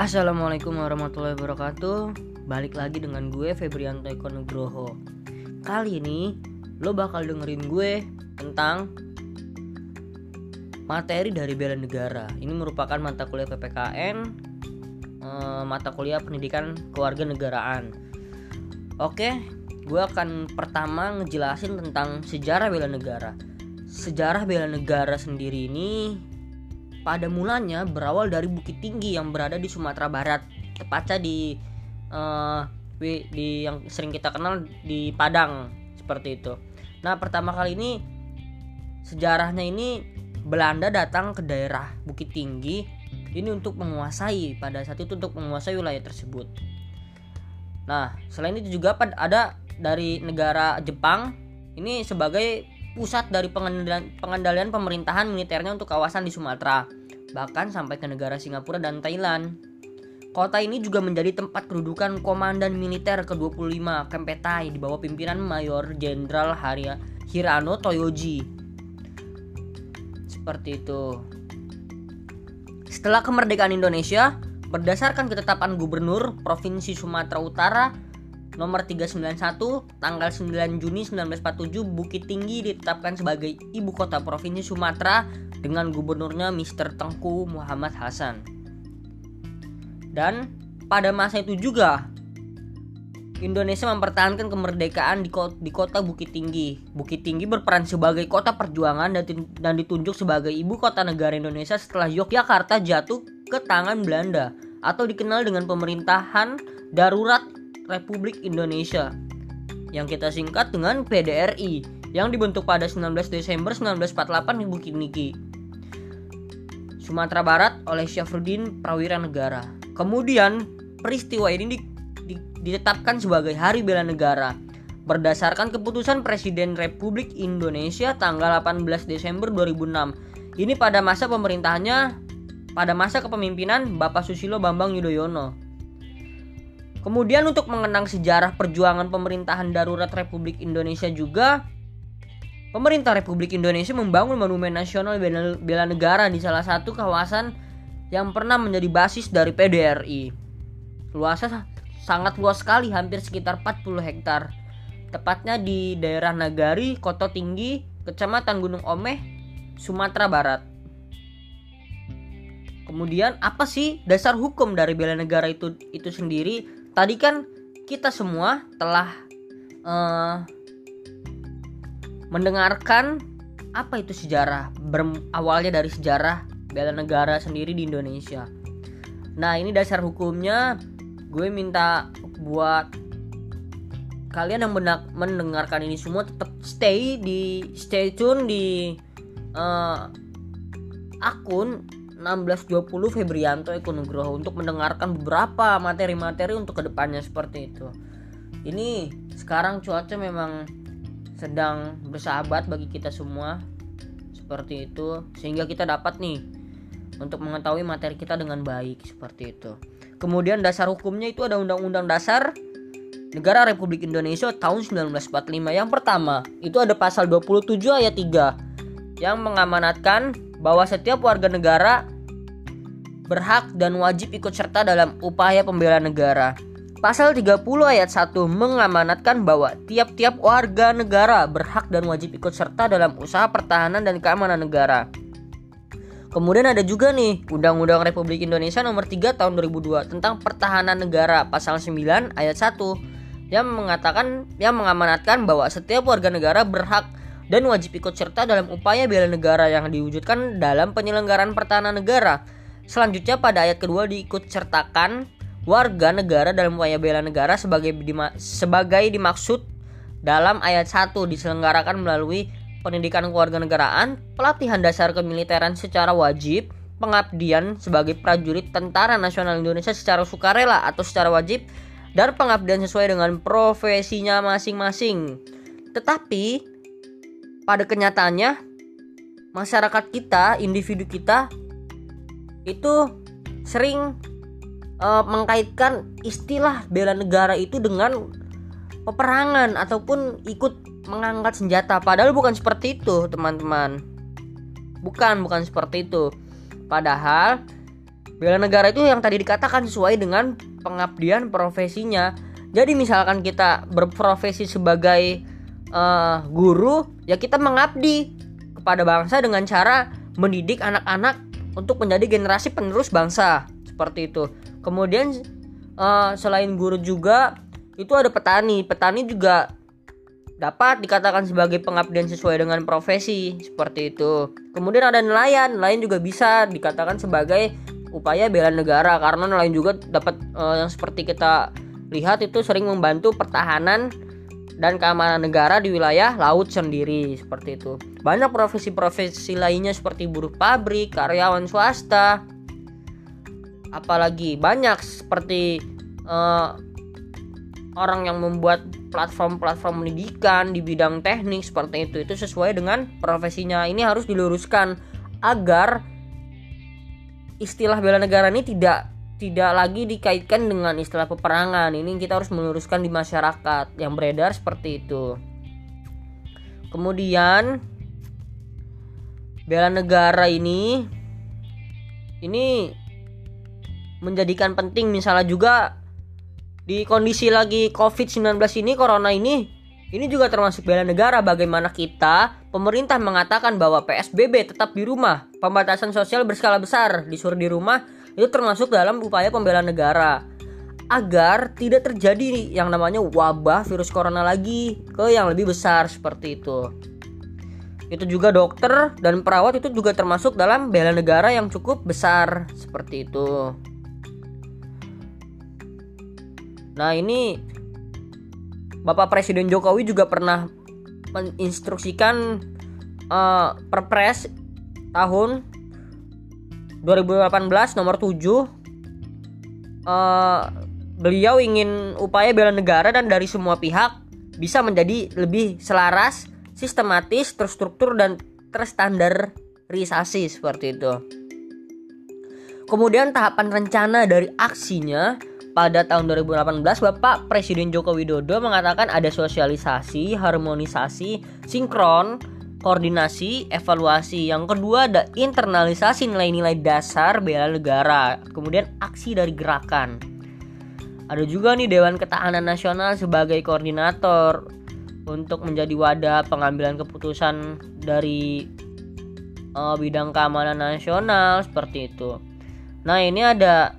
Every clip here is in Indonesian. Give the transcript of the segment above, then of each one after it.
Assalamualaikum warahmatullahi wabarakatuh. Balik lagi dengan gue Febrianto Eko Nugroho. Kali ini lo bakal dengerin gue tentang materi dari bela negara. Ini merupakan mata kuliah PPKN eh, Mata kuliah pendidikan keluarga negaraan. Oke, gue akan pertama ngejelasin tentang sejarah bela negara. Sejarah bela negara sendiri ini pada mulanya berawal dari Bukit Tinggi yang berada di Sumatera Barat, tepatnya di uh, di yang sering kita kenal di Padang seperti itu. Nah, pertama kali ini sejarahnya ini Belanda datang ke daerah Bukit Tinggi ini untuk menguasai pada saat itu untuk menguasai wilayah tersebut. Nah, selain itu juga ada dari negara Jepang ini sebagai pusat dari pengendalian, pengendalian pemerintahan militernya untuk kawasan di Sumatera, bahkan sampai ke negara Singapura dan Thailand. Kota ini juga menjadi tempat kedudukan komandan militer ke-25 Kempetai di bawah pimpinan Mayor Jenderal Hirano Toyoji. Seperti itu. Setelah kemerdekaan Indonesia, berdasarkan ketetapan Gubernur Provinsi Sumatera Utara nomor 391 tanggal 9 Juni 1947 Bukit Tinggi ditetapkan sebagai ibu kota provinsi Sumatera dengan gubernurnya Mr. Tengku Muhammad Hasan. Dan pada masa itu juga Indonesia mempertahankan kemerdekaan di kota, di kota Bukit Tinggi. Bukit Tinggi berperan sebagai kota perjuangan dan ditunjuk sebagai ibu kota negara Indonesia setelah Yogyakarta jatuh ke tangan Belanda atau dikenal dengan pemerintahan darurat Republik Indonesia yang kita singkat dengan PDRI yang dibentuk pada 19 Desember 1948 di Bukit Niki. Sumatera Barat oleh Syafruddin Prawira Negara. Kemudian peristiwa ini di, di, ditetapkan sebagai Hari Bela Negara berdasarkan keputusan Presiden Republik Indonesia tanggal 18 Desember 2006. Ini pada masa pemerintahannya pada masa kepemimpinan Bapak Susilo Bambang Yudhoyono. Kemudian untuk mengenang sejarah perjuangan pemerintahan darurat Republik Indonesia juga Pemerintah Republik Indonesia membangun Monumen Nasional Bela, Negara di salah satu kawasan yang pernah menjadi basis dari PDRI. Luasnya sangat luas sekali, hampir sekitar 40 hektar. Tepatnya di daerah Nagari, Koto Tinggi, Kecamatan Gunung Omeh, Sumatera Barat. Kemudian apa sih dasar hukum dari bela negara itu itu sendiri? Tadi kan kita semua telah uh, mendengarkan apa itu sejarah berawalnya dari sejarah bela negara sendiri di Indonesia. Nah ini dasar hukumnya gue minta buat kalian yang benak mendengarkan ini semua tetap stay di stay tune di uh, akun 1620 Febrianto Eko Nugroho untuk mendengarkan beberapa materi-materi untuk ke depannya seperti itu. Ini sekarang cuaca memang sedang bersahabat bagi kita semua seperti itu sehingga kita dapat nih untuk mengetahui materi kita dengan baik seperti itu. Kemudian dasar hukumnya itu ada Undang-Undang Dasar Negara Republik Indonesia tahun 1945. Yang pertama, itu ada pasal 27 ayat 3 yang mengamanatkan bahwa setiap warga negara berhak dan wajib ikut serta dalam upaya pembela negara. Pasal 30 ayat 1 mengamanatkan bahwa tiap-tiap warga negara berhak dan wajib ikut serta dalam usaha pertahanan dan keamanan negara. Kemudian ada juga nih Undang-Undang Republik Indonesia nomor 3 tahun 2002 tentang pertahanan negara pasal 9 ayat 1 yang mengatakan yang mengamanatkan bahwa setiap warga negara berhak dan wajib ikut serta dalam upaya bela negara yang diwujudkan dalam penyelenggaraan pertahanan negara. Selanjutnya pada ayat kedua diikut sertakan warga negara dalam upaya bela negara sebagai dima, sebagai dimaksud dalam ayat 1 diselenggarakan melalui pendidikan kewarganegaraan, pelatihan dasar kemiliteran secara wajib, pengabdian sebagai prajurit Tentara Nasional Indonesia secara sukarela atau secara wajib, dan pengabdian sesuai dengan profesinya masing-masing. Tetapi pada kenyataannya masyarakat kita, individu kita itu sering uh, mengkaitkan istilah bela negara itu dengan peperangan ataupun ikut mengangkat senjata. Padahal bukan seperti itu, teman-teman. Bukan, bukan seperti itu. Padahal bela negara itu yang tadi dikatakan sesuai dengan pengabdian profesinya jadi misalkan kita berprofesi sebagai uh, guru ya kita mengabdi kepada bangsa dengan cara mendidik anak-anak untuk menjadi generasi penerus bangsa. Seperti itu. Kemudian uh, selain guru juga itu ada petani. Petani juga dapat dikatakan sebagai pengabdian sesuai dengan profesi. Seperti itu. Kemudian ada nelayan, nelayan juga bisa dikatakan sebagai upaya bela negara. Karena nelayan juga dapat uh, yang seperti kita lihat itu sering membantu pertahanan dan keamanan negara di wilayah laut sendiri seperti itu. Banyak profesi-profesi lainnya seperti buruh pabrik, karyawan swasta, apalagi banyak seperti uh, orang yang membuat platform-platform pendidikan di bidang teknik seperti itu. Itu sesuai dengan profesinya. Ini harus diluruskan agar istilah bela negara ini tidak tidak lagi dikaitkan dengan istilah peperangan. Ini kita harus meluruskan di masyarakat yang beredar seperti itu. Kemudian bela negara ini ini menjadikan penting misalnya juga di kondisi lagi COVID-19 ini corona ini ini juga termasuk bela negara. Bagaimana kita pemerintah mengatakan bahwa PSBB tetap di rumah. Pembatasan sosial berskala besar. Disuruh di rumah itu termasuk dalam upaya pembela negara. Agar tidak terjadi yang namanya wabah virus corona lagi ke yang lebih besar seperti itu. Itu juga dokter dan perawat itu juga termasuk dalam bela negara yang cukup besar seperti itu. Nah ini Bapak Presiden Jokowi juga pernah menginstruksikan uh, Perpres tahun 2018 nomor 7 uh, beliau ingin upaya bela negara dan dari semua pihak bisa menjadi lebih selaras, sistematis, terstruktur dan terstandarisasi seperti itu. Kemudian tahapan rencana dari aksinya pada tahun 2018 Bapak Presiden Joko Widodo mengatakan ada sosialisasi, harmonisasi, sinkron, koordinasi, evaluasi. Yang kedua ada internalisasi nilai-nilai dasar bela negara. Kemudian aksi dari gerakan. Ada juga nih Dewan Ketahanan Nasional sebagai koordinator untuk menjadi wadah pengambilan keputusan dari uh, bidang keamanan nasional seperti itu. Nah, ini ada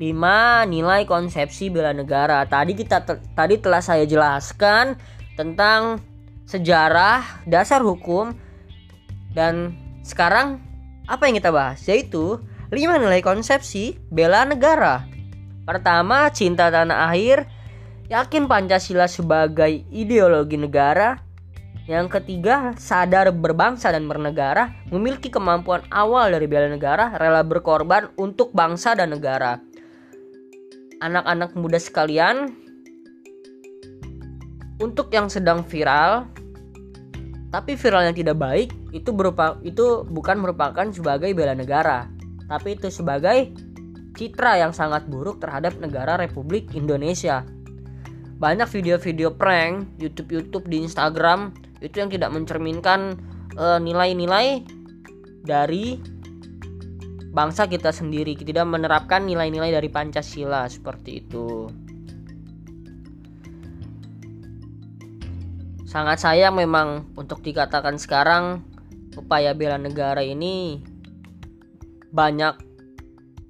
5. Nilai konsepsi bela negara. Tadi kita tadi telah saya jelaskan tentang sejarah, dasar hukum dan sekarang apa yang kita bahas yaitu 5 nilai konsepsi bela negara. Pertama, cinta tanah air, yakin Pancasila sebagai ideologi negara. Yang ketiga, sadar berbangsa dan bernegara, memiliki kemampuan awal dari bela negara, rela berkorban untuk bangsa dan negara anak-anak muda sekalian untuk yang sedang viral tapi viral yang tidak baik itu berupa itu bukan merupakan sebagai bela negara. Tapi itu sebagai citra yang sangat buruk terhadap negara Republik Indonesia. Banyak video-video prank YouTube-YouTube di Instagram itu yang tidak mencerminkan eh, nilai-nilai uh, dari bangsa kita sendiri tidak menerapkan nilai-nilai dari Pancasila seperti itu sangat sayang memang untuk dikatakan sekarang upaya bela negara ini banyak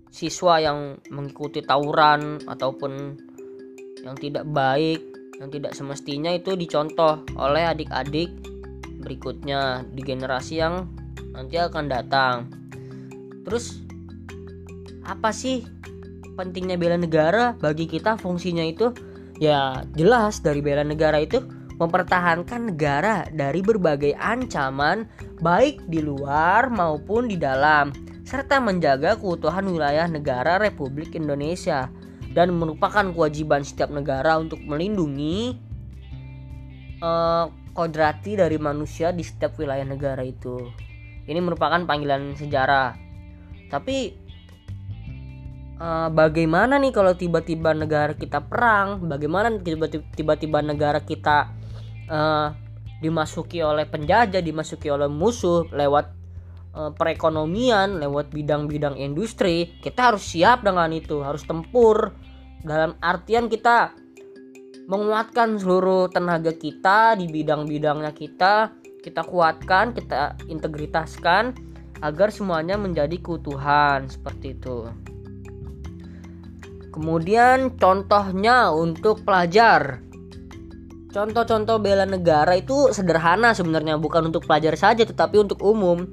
siswa yang mengikuti tawuran ataupun yang tidak baik yang tidak semestinya itu dicontoh oleh adik-adik berikutnya di generasi yang nanti akan datang. Terus apa sih pentingnya bela negara? Bagi kita fungsinya itu ya jelas dari bela negara itu mempertahankan negara dari berbagai ancaman baik di luar maupun di dalam serta menjaga keutuhan wilayah negara Republik Indonesia dan merupakan kewajiban setiap negara untuk melindungi uh, kodrati dari manusia di setiap wilayah negara itu. Ini merupakan panggilan sejarah tapi uh, bagaimana nih kalau tiba-tiba negara kita perang bagaimana tiba-tiba negara kita uh, dimasuki oleh penjajah dimasuki oleh musuh lewat uh, perekonomian lewat bidang-bidang industri kita harus siap dengan itu harus tempur. Dalam artian kita menguatkan seluruh tenaga kita di bidang-bidangnya kita kita kuatkan kita integritaskan agar semuanya menjadi keutuhan seperti itu. Kemudian contohnya untuk pelajar Contoh-contoh bela negara itu sederhana sebenarnya bukan untuk pelajar saja tetapi untuk umum.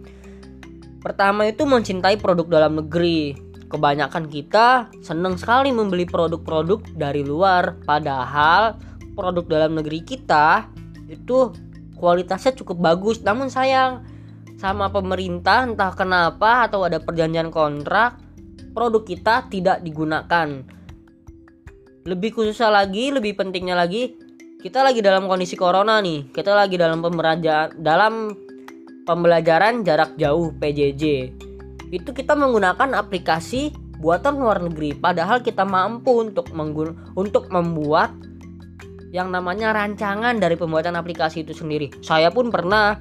Pertama itu mencintai produk dalam negeri. Kebanyakan kita senang sekali membeli produk-produk dari luar padahal produk dalam negeri kita itu kualitasnya cukup bagus namun sayang sama pemerintah entah kenapa atau ada perjanjian kontrak produk kita tidak digunakan. Lebih khususnya lagi, lebih pentingnya lagi, kita lagi dalam kondisi corona nih. Kita lagi dalam pembelajaran dalam pembelajaran jarak jauh PJJ itu kita menggunakan aplikasi buatan luar negeri. Padahal kita mampu untuk menggun untuk membuat yang namanya rancangan dari pembuatan aplikasi itu sendiri. Saya pun pernah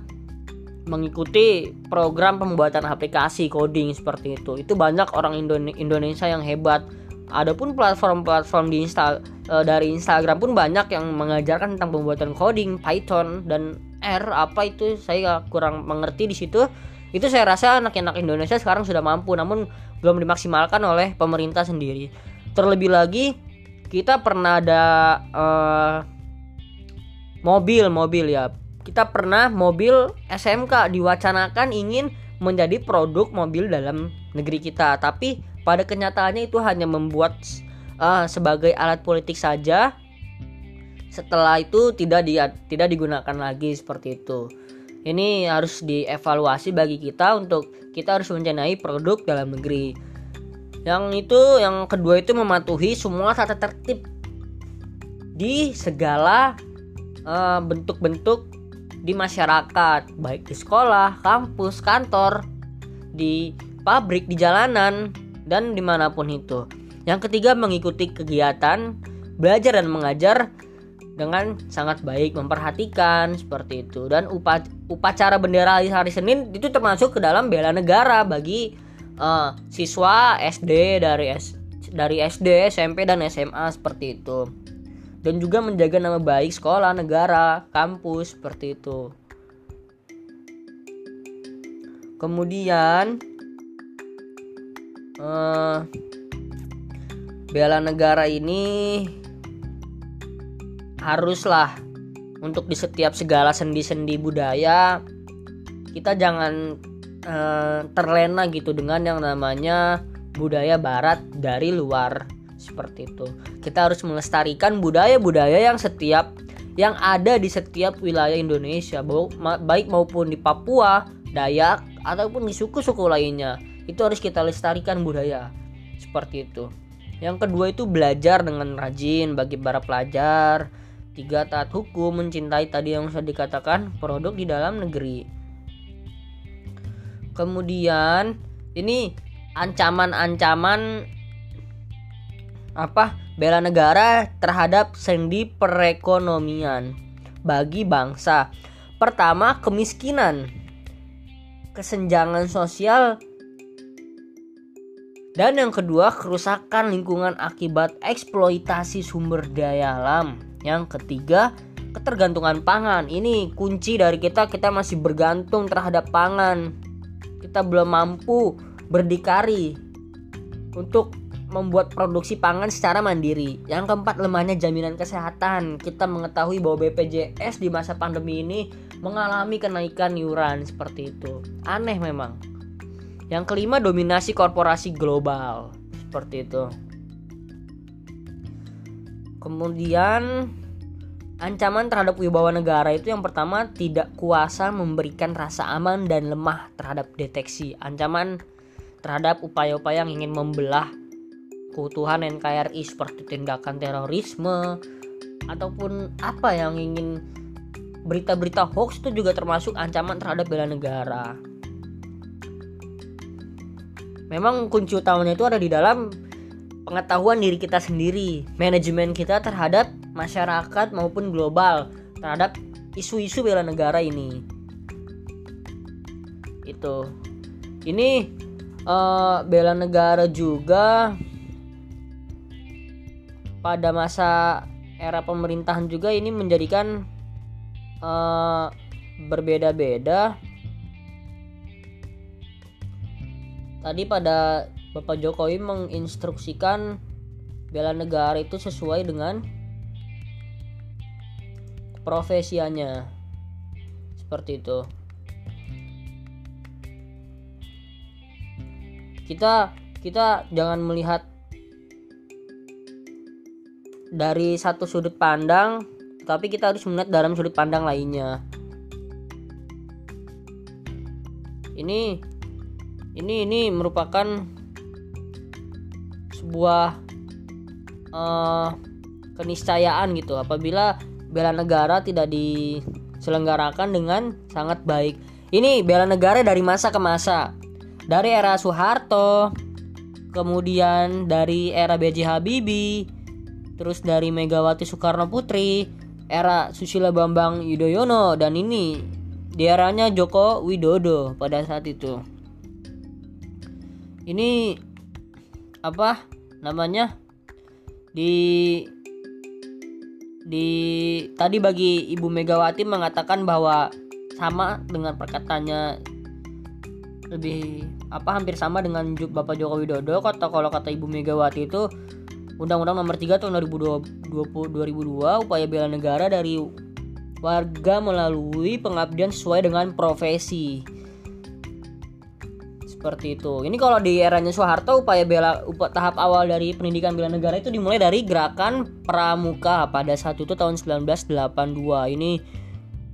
mengikuti program pembuatan aplikasi coding seperti itu. Itu banyak orang Indonesia yang hebat Adapun platform-platform di Insta uh, dari Instagram pun banyak yang mengajarkan tentang pembuatan coding Python dan R apa itu saya kurang mengerti di situ. Itu saya rasa anak-anak Indonesia sekarang sudah mampu namun belum dimaksimalkan oleh pemerintah sendiri. Terlebih lagi kita pernah ada uh, mobil mobil ya. Kita pernah mobil SMK diwacanakan ingin menjadi produk mobil dalam negeri kita, tapi pada kenyataannya itu hanya membuat uh, sebagai alat politik saja. Setelah itu tidak di, tidak digunakan lagi seperti itu. Ini harus dievaluasi bagi kita untuk kita harus mencanai produk dalam negeri. Yang itu yang kedua itu mematuhi semua tata tertib di segala uh, bentuk-bentuk di masyarakat, baik di sekolah, kampus, kantor, di pabrik, di jalanan, dan di mana pun itu. Yang ketiga mengikuti kegiatan belajar dan mengajar dengan sangat baik memperhatikan seperti itu dan upacara bendera hari Senin itu termasuk ke dalam bela negara bagi uh, siswa SD dari S, dari SD, SMP dan SMA seperti itu. Dan juga menjaga nama baik sekolah, negara, kampus seperti itu. Kemudian uh, bela negara ini haruslah untuk di setiap segala sendi-sendi budaya kita jangan uh, terlena gitu dengan yang namanya budaya barat dari luar seperti itu. Kita harus melestarikan budaya-budaya yang setiap yang ada di setiap wilayah Indonesia, baik maupun di Papua, Dayak ataupun di suku-suku lainnya itu harus kita lestarikan budaya. Seperti itu. Yang kedua itu belajar dengan rajin bagi para pelajar. Tiga taat hukum mencintai tadi yang sudah dikatakan produk di dalam negeri. Kemudian ini ancaman-ancaman apa? Bela negara terhadap sendi perekonomian bagi bangsa. Pertama kemiskinan. Kesenjangan sosial dan yang kedua, kerusakan lingkungan akibat eksploitasi sumber daya alam. Yang ketiga, ketergantungan pangan. Ini kunci dari kita, kita masih bergantung terhadap pangan. Kita belum mampu berdikari untuk membuat produksi pangan secara mandiri. Yang keempat, lemahnya jaminan kesehatan. Kita mengetahui bahwa BPJS di masa pandemi ini mengalami kenaikan iuran seperti itu. Aneh memang. Yang kelima dominasi korporasi global seperti itu. Kemudian ancaman terhadap wibawa negara itu yang pertama tidak kuasa memberikan rasa aman dan lemah terhadap deteksi. Ancaman terhadap upaya-upaya yang ingin membelah keutuhan NKRI seperti tindakan terorisme ataupun apa yang ingin berita-berita hoax itu juga termasuk ancaman terhadap bela negara memang kunci utamanya itu ada di dalam pengetahuan diri kita sendiri, manajemen kita terhadap masyarakat maupun global terhadap isu-isu bela negara ini. Itu. ini uh, bela negara juga pada masa era pemerintahan juga ini menjadikan uh, berbeda-beda tadi pada Bapak Jokowi menginstruksikan bela negara itu sesuai dengan profesiannya seperti itu. Kita kita jangan melihat dari satu sudut pandang tapi kita harus melihat dalam sudut pandang lainnya. Ini ini ini merupakan sebuah uh, keniscayaan gitu apabila bela negara tidak diselenggarakan dengan sangat baik ini bela negara dari masa ke masa dari era Soeharto, kemudian dari era B.J. Habibie, terus dari Megawati Soekarno Putri, era Susilo Bambang Yudhoyono dan ini di eranya Joko Widodo pada saat itu. Ini apa namanya? Di di tadi bagi Ibu Megawati mengatakan bahwa sama dengan perkataannya lebih apa hampir sama dengan Bapak Joko Widodo kata kalau kata Ibu Megawati itu Undang-Undang Nomor 3 Tahun 2020 2002 upaya bela negara dari warga melalui pengabdian sesuai dengan profesi. Seperti itu. Ini kalau di eranya Soeharto upaya bela upaya tahap awal dari pendidikan bela negara itu dimulai dari gerakan pramuka pada saat itu tahun 1982. Ini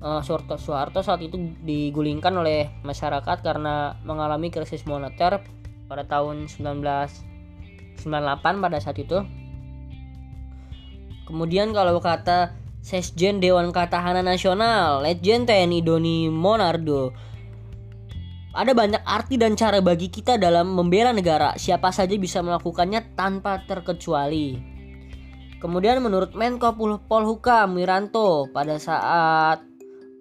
uh, Soeharto, Soeharto saat itu digulingkan oleh masyarakat karena mengalami krisis moneter pada tahun 1998 pada saat itu. Kemudian kalau kata Sesjen Dewan Katahanan Nasional, Legend TNI Doni Monardo, ada banyak arti dan cara bagi kita dalam membela negara. Siapa saja bisa melakukannya tanpa terkecuali. Kemudian menurut Menko Polhukam Wiranto pada saat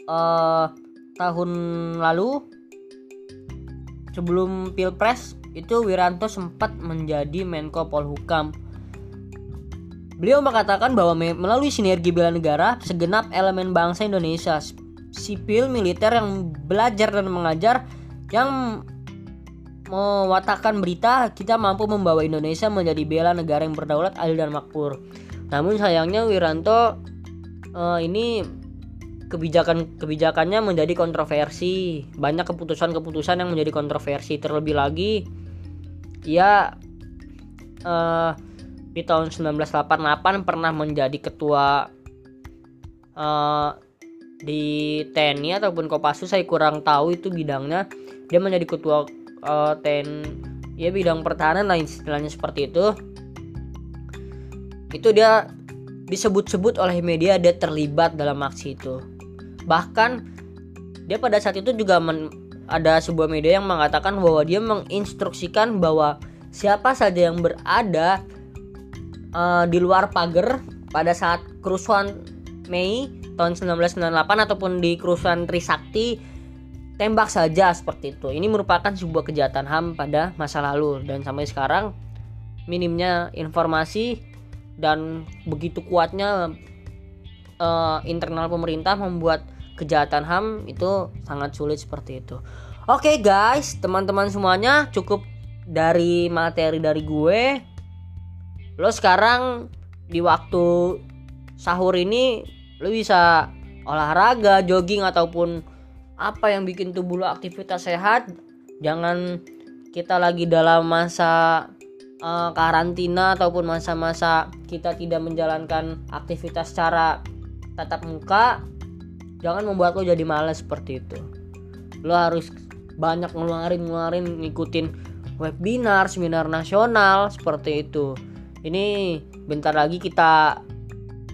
uh, tahun lalu sebelum pilpres itu Wiranto sempat menjadi Menko Polhukam. Beliau mengatakan bahwa melalui sinergi bela negara, segenap elemen bangsa Indonesia, sipil, militer yang belajar dan mengajar, yang mewatakan berita, kita mampu membawa Indonesia menjadi bela negara yang berdaulat, adil dan makmur. Namun sayangnya Wiranto uh, ini kebijakan kebijakannya menjadi kontroversi banyak keputusan-keputusan yang menjadi kontroversi terlebih lagi ia uh, di tahun 1988 pernah menjadi ketua uh, di TNI ataupun Kopassus saya kurang tahu itu bidangnya. Dia menjadi ketua uh, TN ya bidang pertahanan lain istilahnya seperti itu. Itu dia disebut-sebut oleh media dia terlibat dalam aksi itu. Bahkan dia pada saat itu juga men, ada sebuah media yang mengatakan bahwa dia menginstruksikan bahwa siapa saja yang berada uh, di luar pagar pada saat kerusuhan Mei tahun 1998 ataupun di kerusuhan Trisakti tembak saja seperti itu. Ini merupakan sebuah kejahatan HAM pada masa lalu dan sampai sekarang minimnya informasi dan begitu kuatnya uh, internal pemerintah membuat kejahatan HAM itu sangat sulit seperti itu. Oke okay guys, teman-teman semuanya cukup dari materi dari gue. Lo sekarang di waktu sahur ini lo bisa olahraga, jogging ataupun apa yang bikin tubuh lo aktivitas sehat. Jangan kita lagi dalam masa uh, karantina ataupun masa-masa kita tidak menjalankan aktivitas secara tatap muka jangan membuat lo jadi malas seperti itu lo harus banyak ngeluarin ngeluarin ngikutin webinar seminar nasional seperti itu ini bentar lagi kita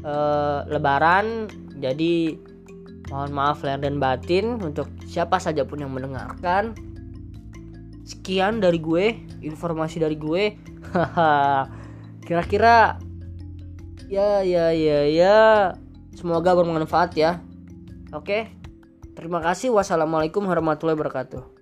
uh, lebaran jadi mohon maaf lahir dan batin untuk siapa saja pun yang mendengarkan sekian dari gue informasi dari gue kira-kira ya ya ya ya Semoga bermanfaat ya. Oke. Terima kasih. Wassalamualaikum warahmatullahi wabarakatuh.